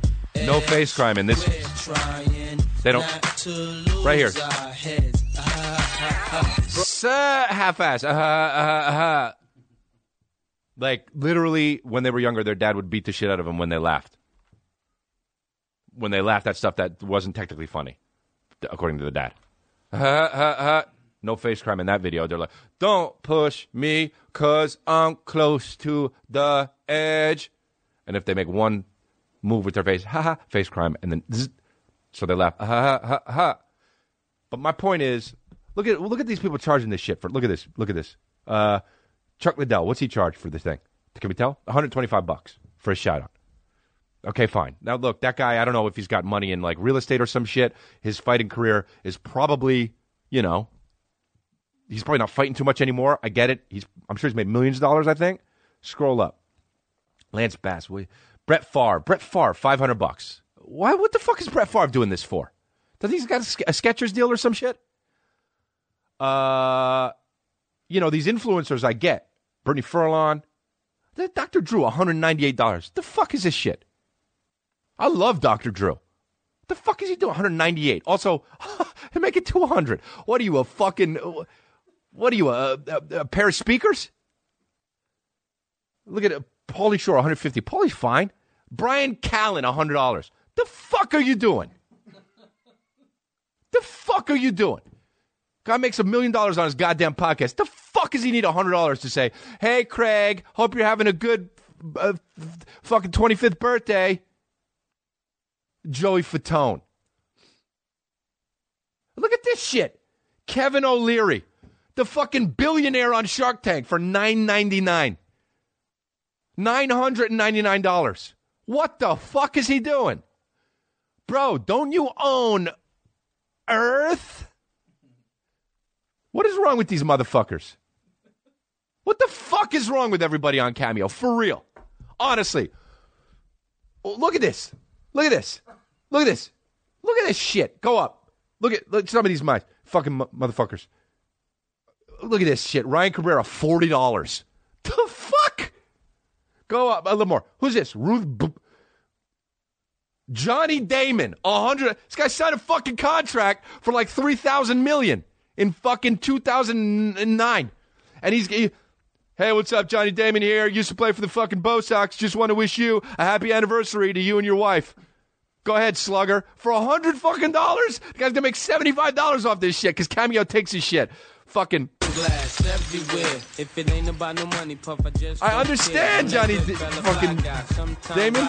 Speaker 2: No face crime in this. They don't-
Speaker 5: not to lose
Speaker 2: Right here.
Speaker 5: our heads. Ah, ah, ah.
Speaker 2: Say half-ass. Uh, uh, uh. Like literally, when they were younger, their dad would beat the shit out of them when they laughed. When they laughed at stuff that wasn't technically funny, according to the dad. Uh, uh, uh. No face crime in that video. They're like, "Don't push me, cause I'm close to the edge." And if they make one move with their face, ha ha, face crime, and then zzz, so they laugh, ha ha ha ha. But my point is, look at look at these people charging this shit for. Look at this. Look at this. Uh, Chuck Liddell, what's he charge for this thing? Can we tell? 125 bucks for a shout out. Okay, fine. Now look, that guy, I don't know if he's got money in like real estate or some shit. His fighting career is probably, you know, he's probably not fighting too much anymore. I get it. He's I'm sure he's made millions of dollars, I think. Scroll up. Lance Bass, Brett Favre, Brett Favre, 500 bucks. Why what the fuck is Brett Favre doing this for? Does he's got a, a Skechers deal or some shit? Uh you know, these influencers I get. Furlan, The Dr. Drew, $198. The fuck is this shit? I love Dr. Drew. The fuck is he doing? 198. Also, [LAUGHS] make it 200. What are you, a fucking. What are you, a, a, a pair of speakers? Look at it. Pauly Shore, 150. Pauly's fine. Bryan Callen, $100. The fuck are you doing? The fuck are you doing? Guy makes a million dollars on his goddamn podcast. The fuck does he need $100 to say, hey, Craig, hope you're having a good uh, fucking 25th birthday? Joey Fatone. Look at this shit. Kevin O'Leary, the fucking billionaire on Shark Tank for nine ninety nine. Nine hundred and ninety nine dollars. What the fuck is he doing, bro? Don't you own Earth? What is wrong with these motherfuckers? What the fuck is wrong with everybody on Cameo? For real, honestly. Oh, look at this. Look at this. Look at this. Look at this shit. Go up. Look at look, some of these minds. Fucking mo- motherfuckers. Look at this shit. Ryan Cabrera, forty dollars. The fuck? Go up a little more. Who's this? Ruth. B- Johnny Damon, a hundred. This guy signed a fucking contract for like three thousand million in fucking two thousand and nine, and he's. He, Hey, what's up? Johnny Damon here. Used to play for the fucking Bo Sox. Just want to wish you a happy anniversary to you and your wife. Go ahead, slugger. For a hundred fucking dollars, the guy's gonna make seventy-five dollars off this shit because Cameo takes his shit. Fucking.
Speaker 6: Glass everywhere. If it ain't about no money, puff, I just.
Speaker 2: I understand,
Speaker 6: care.
Speaker 2: Johnny D- fucking
Speaker 6: black guy. Sometimes
Speaker 2: Damon.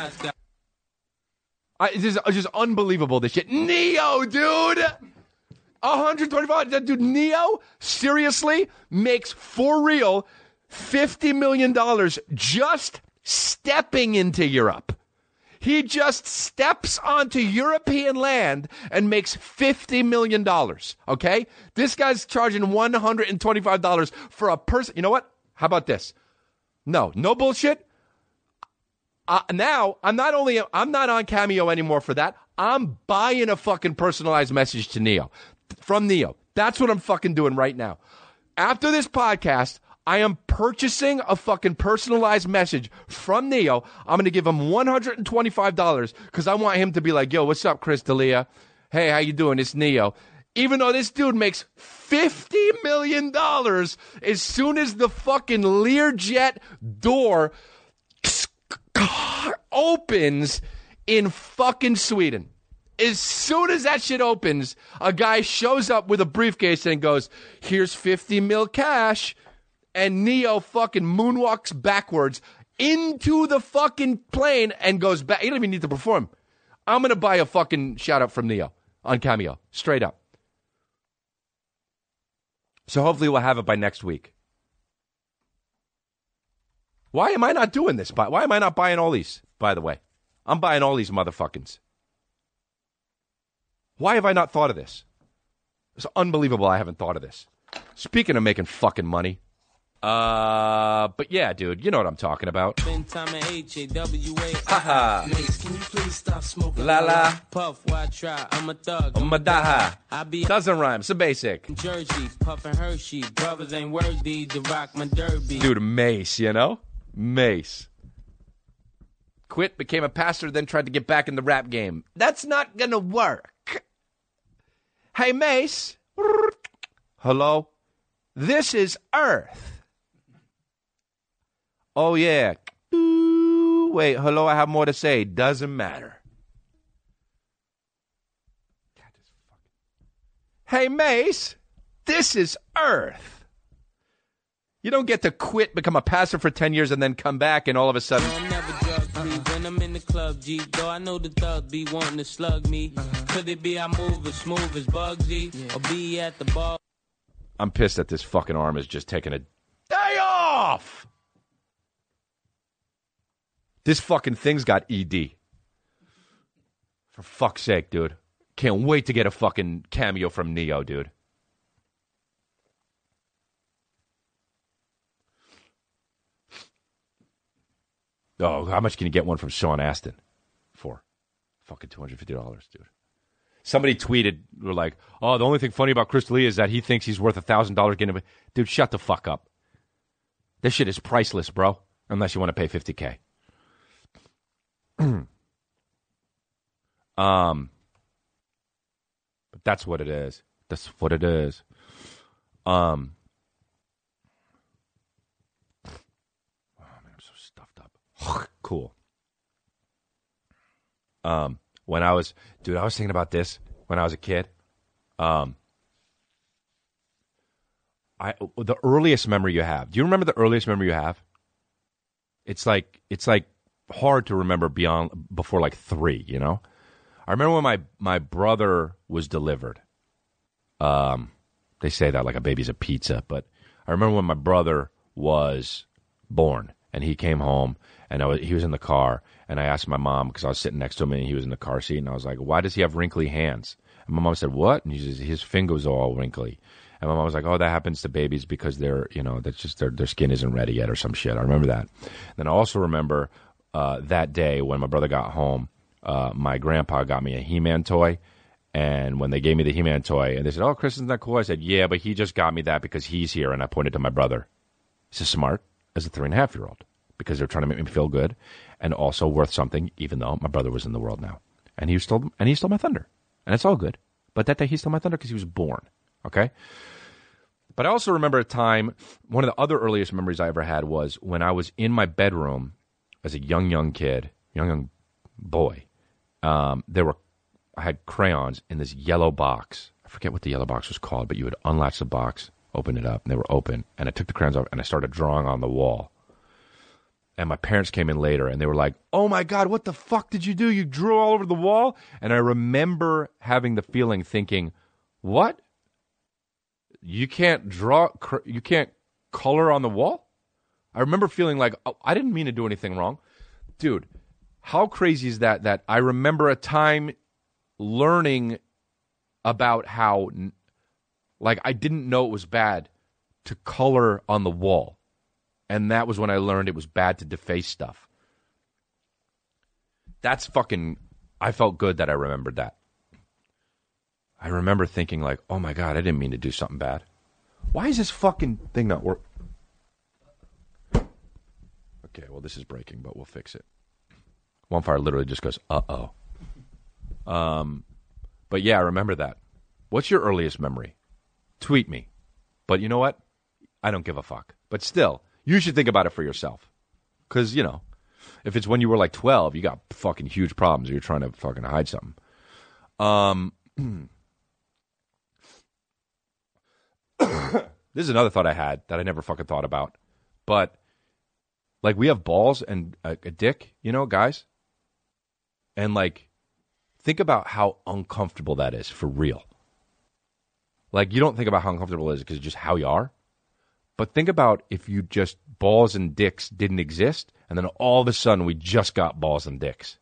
Speaker 2: I, this is just unbelievable. This shit. Ne-Yo, dude. 125. That dude, Ne-Yo, seriously makes for real $50 million just stepping into Europe. He just steps onto European land and makes $50 million. Okay? This guy's charging $125 for a person. You know what? How about this? No, no bullshit. Uh, now I'm not only I'm not on Cameo anymore for that. I'm buying a fucking personalized message to Ne-Yo from Ne-Yo. That's what I'm fucking doing right now. After this podcast, I am purchasing a fucking personalized message from Ne-Yo. I'm going to give him $125 because I want him to be like, "Yo, what's up, Chris D'Elia? Hey, how you doing? It's Ne-Yo." Even though this dude makes fifty million dollars as soon as the fucking Learjet door opens in fucking Sweden. As soon as that shit opens, a guy shows up with a briefcase and goes, Here's 50 mil cash. And Ne-Yo fucking moonwalks backwards into the fucking plane and goes back. You don't even need to perform. I'm going to buy a fucking shout out from Ne-Yo on Cameo, straight up. So hopefully we'll have it by next week. Why am I not doing this? Why am I not buying all these? By the way, I'm buying all these motherfuckers. Why have I not thought of this? It's unbelievable. I haven't thought of this. Speaking of making fucking money, uh, but yeah, dude, you know what I'm talking about.
Speaker 6: Spend time at H-A-W-A.
Speaker 2: Haha.
Speaker 5: Mase, can you please stop smoking?
Speaker 2: La la,
Speaker 6: Puff, why try? I'm a thug. I'm
Speaker 2: madaha.
Speaker 6: I be
Speaker 2: Doesn't rhyme. So basic.
Speaker 6: in Jersey, puffin' Hershey. Brothers ain't worthy to rock my derby.
Speaker 2: Dude, Mase, you know? Mase. Quit, became a pastor, then tried to get back in the rap game. That's not gonna work. Hey, Mase. Hello? This is Earth. Oh, yeah. Ooh, Wait, hello, I have more to say. Doesn't matter. Hey, Mase. This is Earth. You don't get to quit, become a pastor for 10 years, and then come back, and all of a sudden,
Speaker 6: I'm never drug free when I'm in the club, G. Though I know the thugs be wanting to slug me. Uh-huh. Could it be I move as smooth as Bugsy? Or be at the bar?
Speaker 2: I'm pissed that this fucking arm is just taking a day off. This fucking thing's got ED. For fuck's sake, dude. Can't wait to get a fucking cameo from Ne-Yo, dude. Oh, how much can you get one from Sean Astin for? Fucking two hundred fifty dollars, dude. Somebody tweeted, were like, "Oh, the only thing funny about Chris Lee is that he thinks he's worth a thousand dollars getting." a-" Dude, shut the fuck up. This shit is priceless, bro. unless you want to pay 50k. [CLEARS THROAT] um, but that's what it is. That's what it is. Um. Oh man, I'm so stuffed up. [SIGHS] cool. Um, when I was, dude, I was thinking about this when I was a kid. Um, I the earliest memory you have. Do you remember the earliest memory you have? It's like it's like hard to remember beyond before like three. You know, I remember when my my brother was delivered. Um, they say that like a baby's a pizza, but I remember when my brother was born and he came home and I was, he was in the car and I asked my mom because I was sitting next to him and he was in the car seat and I was like, "Why does he have wrinkly hands?" And my mom said, "What?" And he says, "His fingers are all wrinkly." And my mom was like, "Oh, that happens to babies because they're, you know, that's just their their skin isn't ready yet or some shit." I remember that. Then I also remember uh, that day when my brother got home, uh, my grandpa got me a He-Man toy. And when they gave me the He-Man toy, and they said, "Oh, Chris, isn't that cool?" I said, "Yeah, but he just got me that because he's here." And I pointed to my brother. He's is smart as a three and a half year old because they're trying to make me feel good, and also worth something, even though my brother was in the world now, and he stole and he stole my thunder, and it's all good. But that day he stole my thunder because he was born. Okay. But I also remember a time. One of the other earliest memories I ever had was when I was in my bedroom as a young, young kid, young, young boy. Um, there were I had crayons in this yellow box. I forget what the yellow box was called, but you would unlatch the box, open it up, and they were open. And I took the crayons off and I started drawing on the wall. And my parents came in later and they were like, "Oh my god, what the fuck did you do? You drew all over the wall?" And I remember having the feeling, thinking, "What? You can't draw? You can't color on the wall?" I remember feeling like, oh, "I didn't mean to do anything wrong, dude." How crazy is that? That I remember a time learning about how like I didn't know it was bad to color on the wall. And that was when I learned it was bad to deface stuff. That's fucking I felt good that I remembered that. I remember thinking like, "Oh my god, I didn't mean to do something bad." Why is this fucking thing not work? Okay, well this is breaking, but we'll fix it. One fire literally just goes, "Uh-oh." Um but yeah, I remember that. What's your earliest memory? Tweet me. But you know what? I don't give a fuck. But still, you should think about it for yourself. Because, you know, if it's when you were like 12, you got fucking huge problems or you're trying to fucking hide something. Um, [COUGHS] this is another thought I had that I never fucking thought about. But, like, we have balls and a, a dick, you know, guys? And, like, think about how uncomfortable that is for real. Like, you don't think about how uncomfortable it is because it's just how you are. But think about if you just balls and dicks didn't exist, and then all of a sudden we just got balls and dicks.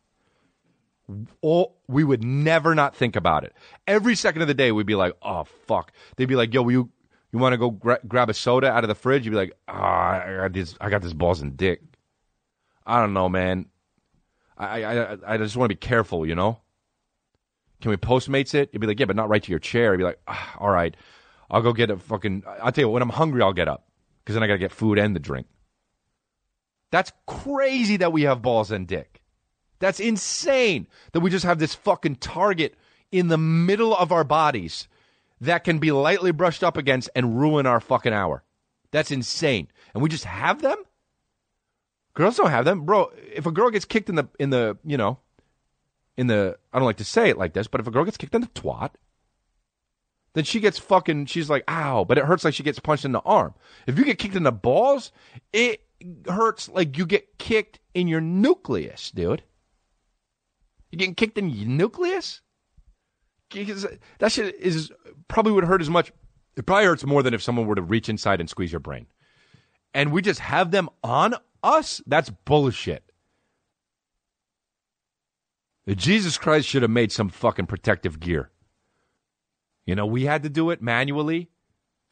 Speaker 2: All, we would never not think about it. Every second of the day, we'd be like, "Oh fuck!" They'd be like, "Yo, you you want to go gra- grab a soda out of the fridge?" You'd be like, "Ah, I got this. I got this balls and dick." I don't know, man. I I I just want to be careful, you know. Can we Postmates it? You'd be like, yeah, but not right to your chair. You'd be like, ah, all right, I'll go get a fucking. I'll tell you what, when I'm hungry, I'll get up because then I got to get food and the drink. That's crazy that we have balls and dick. That's insane that we just have this fucking target in the middle of our bodies that can be lightly brushed up against and ruin our fucking hour. That's insane. And we just have them? Girls don't have them. Bro, if a girl gets kicked in the in the, you know, in the I don't like to say it like this, but if a girl gets kicked in the twat, then she gets fucking she's like, ow, but it hurts like she gets punched in the arm. If you get kicked in the balls, it hurts like you get kicked in your nucleus, dude. You're getting kicked in your nucleus? That shit is probably would hurt as much. It probably hurts more than if someone were to reach inside and squeeze your brain. And we just have them on us? That's bullshit. Jesus Christ should have made some fucking protective gear. You know, we had to do it manually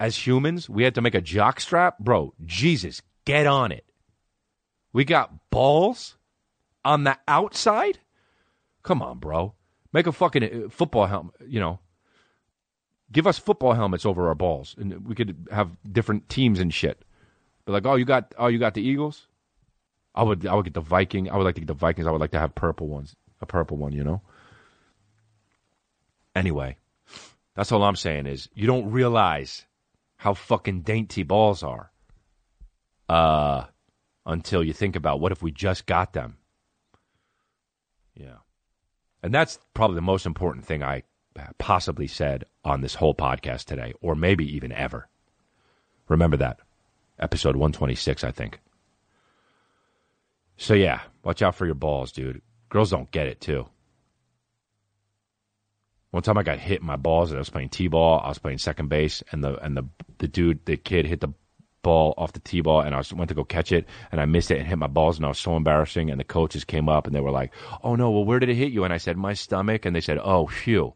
Speaker 2: as humans. We had to make a jock strap. Bro, Jesus, get on it. We got balls on the outside? Come on, bro. Make a fucking uh, football helmet, you know. Give us football helmets over our balls and we could have different teams and shit. Be like, "Oh, you got oh, you got the Eagles? I would I would get the Viking. I would like to get the Vikings. I would like to have purple ones, a purple one. You know. Anyway, that's all I'm saying is you don't realize how fucking dainty balls are. Uh, until you think about what if we just got them. Yeah. And that's probably the most important thing I possibly said on this whole podcast today, or maybe even ever. Remember that. Episode 126, I think. So, yeah, watch out for your balls, dude. Girls don't get it, too. One time I got hit in my balls and I was playing T ball. I was playing second base, and the and the the dude, the kid, hit the ball off the T ball, and I went to go catch it, and I missed it and hit my balls, and I was so embarrassing. And the coaches came up and they were like, "Oh no, well, where did it hit you?" And I said, "My stomach," and they said, "Oh, phew."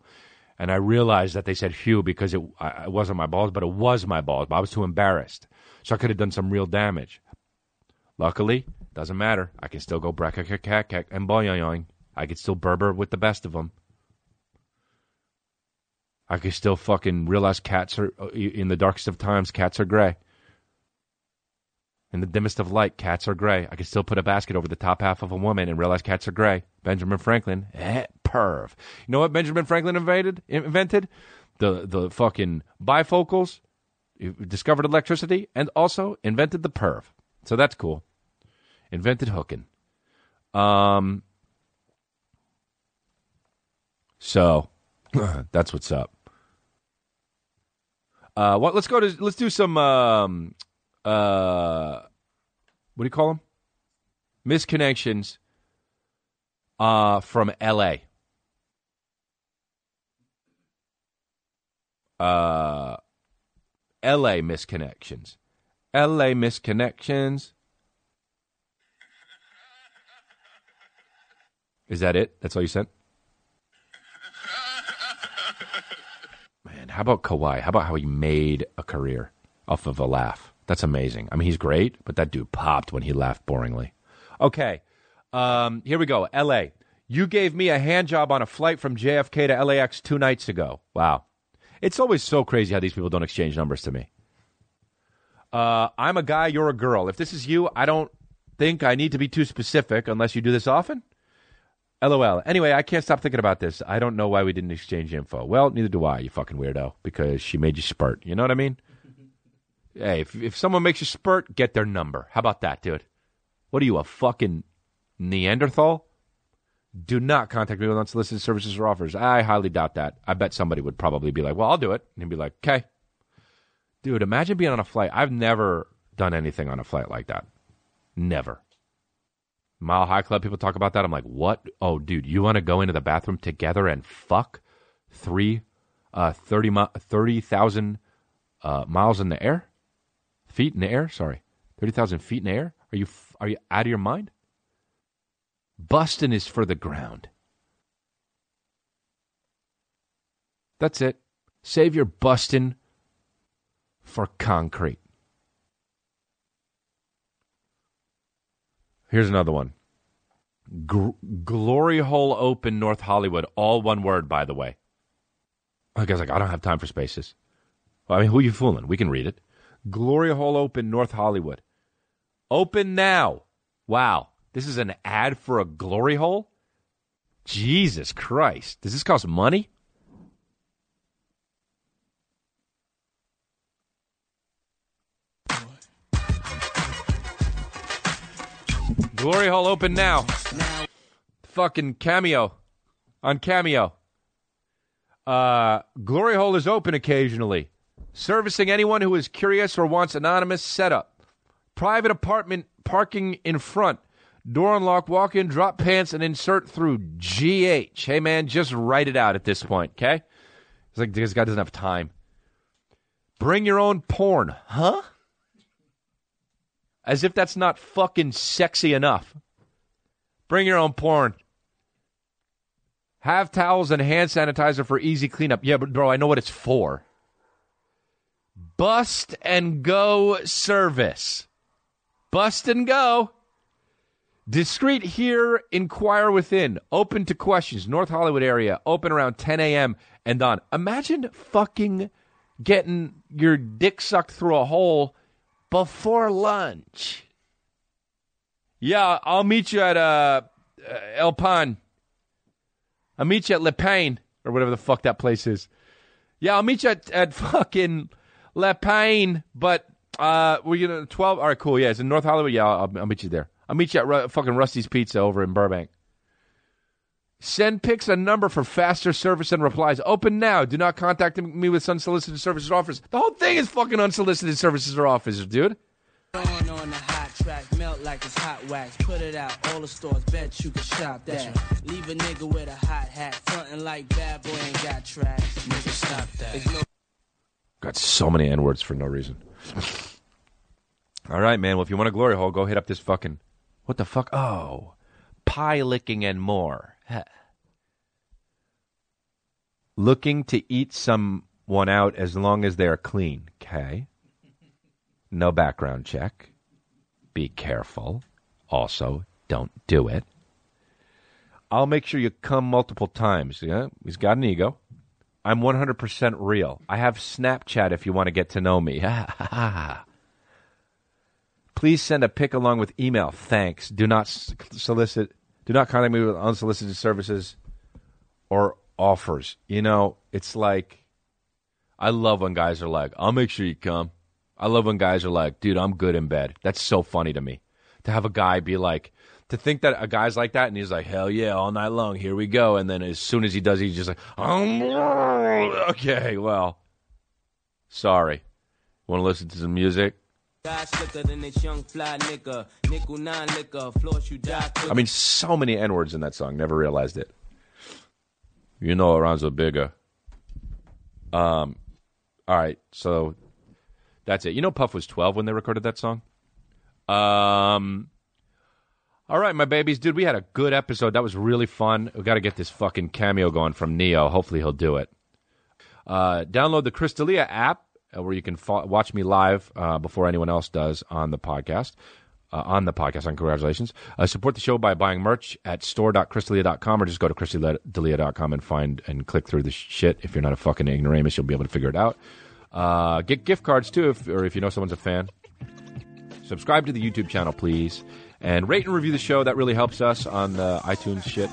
Speaker 2: And I realized that they said "phew" because it, I, it wasn't my balls, but it was my balls. But I was too embarrassed, so I could have done some real damage. Luckily, doesn't matter. I can still go brackakakak and boyoyoing. I could still berber with the best of them. I could still fucking realize cats are uh, in the darkest of times. Cats are gray. In the dimmest of light, cats are gray. I could still put a basket over the top half of a woman and realize cats are gray. Benjamin Franklin, eh, perv. You know what Benjamin Franklin invented? Invented the the fucking bifocals, discovered electricity, and also invented the perv. So that's cool. Invented hooking. Um. So [LAUGHS] that's what's up. Uh, what? Let's go to. Let's do some. Um, uh, what do you call them? Misconnections. Uh, from L.A. Uh, L.A. misconnections. L.A. misconnections. Is that it? That's all you sent? Man, how about Kawhi? How about how he made a career off of a laugh? That's amazing. I mean, he's great, but that dude popped when he laughed boringly. Okay, um, here we go. L.A. You gave me a hand job on a flight from JFK to LAX two nights ago. Wow. It's always so crazy how these people don't exchange numbers to me. Uh, I'm a guy, you're a girl. If this is you, I don't think I need to be too specific unless you do this often. LOL. Anyway, I can't stop thinking about this. I don't know why we didn't exchange info. Well, neither do I, you fucking weirdo, because she made you spurt. You know what I mean? Hey, if, if someone makes you spurt, get their number. How about that, dude? What are you, a fucking Neanderthal? Do not contact me with unsolicited services or offers. I highly doubt that. I bet somebody would probably be like, well, I'll do it. And he'd be like, okay. Dude, imagine being on a flight. I've never done anything on a flight like that. Never. Mile High Club people talk about that. I'm like, what? Oh, dude, you want to go into the bathroom together and fuck three, uh, 30,000 30, uh, miles in the air? Feet in the air? Sorry. 30,000 feet in the air? Are you, are you out of your mind? Bustin' is for the ground. That's it. Save your bustin' for concrete. Here's another one. Glory Hole Open North Hollywood. All one word, by the way. I guess like, I don't have time for spaces. Well, I mean, who are you fooling? We can read it. Glory Hole Open North Hollywood. Open now. Wow. This is an ad for a glory hole? Jesus Christ. Does this cost money? Glory hole open now. Fucking cameo. On cameo. Uh, glory hole is open occasionally. Servicing anyone who is curious or wants anonymous setup. Private apartment parking in front. Door unlock, walk in, drop pants, and insert through GH. Hey, man, just write it out at this point, okay? It's like this guy doesn't have time. Bring your own porn. Huh? As if that's not fucking sexy enough. Bring your own porn. Have towels and hand sanitizer for easy cleanup. Yeah, but bro, I know what it's for. Bust and go service. Bust and go. Discreet here, inquire within. Open to questions. North Hollywood area. Open around 10 a.m. and on. Imagine fucking getting your dick sucked through a hole before lunch. Yeah, I'll meet you at uh, uh, El Pan. I'll meet you at Le Pain or whatever the fuck that place is. Yeah, I'll meet you at, at fucking Le Pain, but uh, we're gonna twelve. All right, cool. Yeah, it's in North Hollywood. Yeah, I'll, I'll meet you there. I'll meet you at Ru- fucking Rusty's Pizza over in Burbank. Send pics a number for faster service and replies. Open now. Do not contact me with unsolicited services or offers. The whole thing is fucking unsolicited services or offers, dude.
Speaker 5: On on the hot track, melt like it's hot wax. Put it out, all the stores, bet you can shop that. Leave a nigga with a hot hat, frontin' like bad boy ain't got tracks. Nigga, stop that.
Speaker 2: Got so many N words for no reason. All right, man. Well, if you want a glory hole, go hit up this fucking. What the fuck? Oh, pie licking and more. Looking to eat someone out as long as they are clean. Okay. No background check. Be careful. Also, don't do it. I'll make sure you come multiple times. Yeah, he's got an ego. I'm 100% real. I have Snapchat if you want to get to know me. [LAUGHS] Please send a pic along with email. Thanks. Do not solicit. Do not contact me with unsolicited services or offers. You know, it's like I love when guys are like, "I'll make sure you come." I love when guys are like, "Dude, I'm good in bed." That's so funny to me. To have a guy be like, to think that a guy's like that and he's like, "Hell yeah, all night long, here we go." And then as soon as he does, he's just like, um, "Okay, well, sorry." Want to listen to some music?
Speaker 6: Die slicker than this young fly nigga. Nickel nine liquor, floss you die quick.
Speaker 2: I mean, so many N words in that song. Never realized it. You know, Aranzo Bigger. Um, all right, so that's it. You know, Puff was twelve when they recorded that song. Um, all right, my babies, dude, we had a good episode. That was really fun. We got to get this fucking cameo going from Ne-Yo. Hopefully, he'll do it. Uh, download the Chris D'Elia app uh, where you can fo- watch me live uh, before anyone else does on the podcast. Uh, on the podcast, on congratulations. Uh, support the show by buying merch at store.chrisdelia.com or just go to chrisdelia.com and find and click through the shit. If you're not a fucking ignoramus, you'll be able to figure it out. Uh, get gift cards too, if, or if you know someone's a fan. Subscribe to the YouTube channel, please, and rate and review the show. That really helps us on the iTunes shit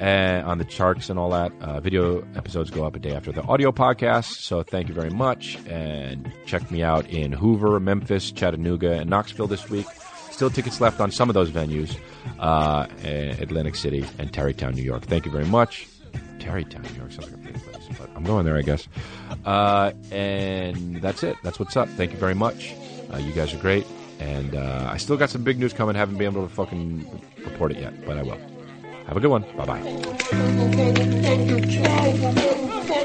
Speaker 2: and on the charts and all that. Uh, video episodes go up a day after the audio podcast. So thank you very much, and check me out in Hoover, Memphis, Chattanooga, and Knoxville this week. Still tickets left on some of those venues, uh, Atlantic City and Tarrytown, New York. Thank you very much. Tarrytown, New York sounds like a pretty place, but I'm going there, I guess. Uh, and that's it. That's what's up. Thank you very much. Uh, you guys are great. And uh, I still got some big news coming. Haven't been able to fucking report it yet, but I will. Have a good one. Bye bye.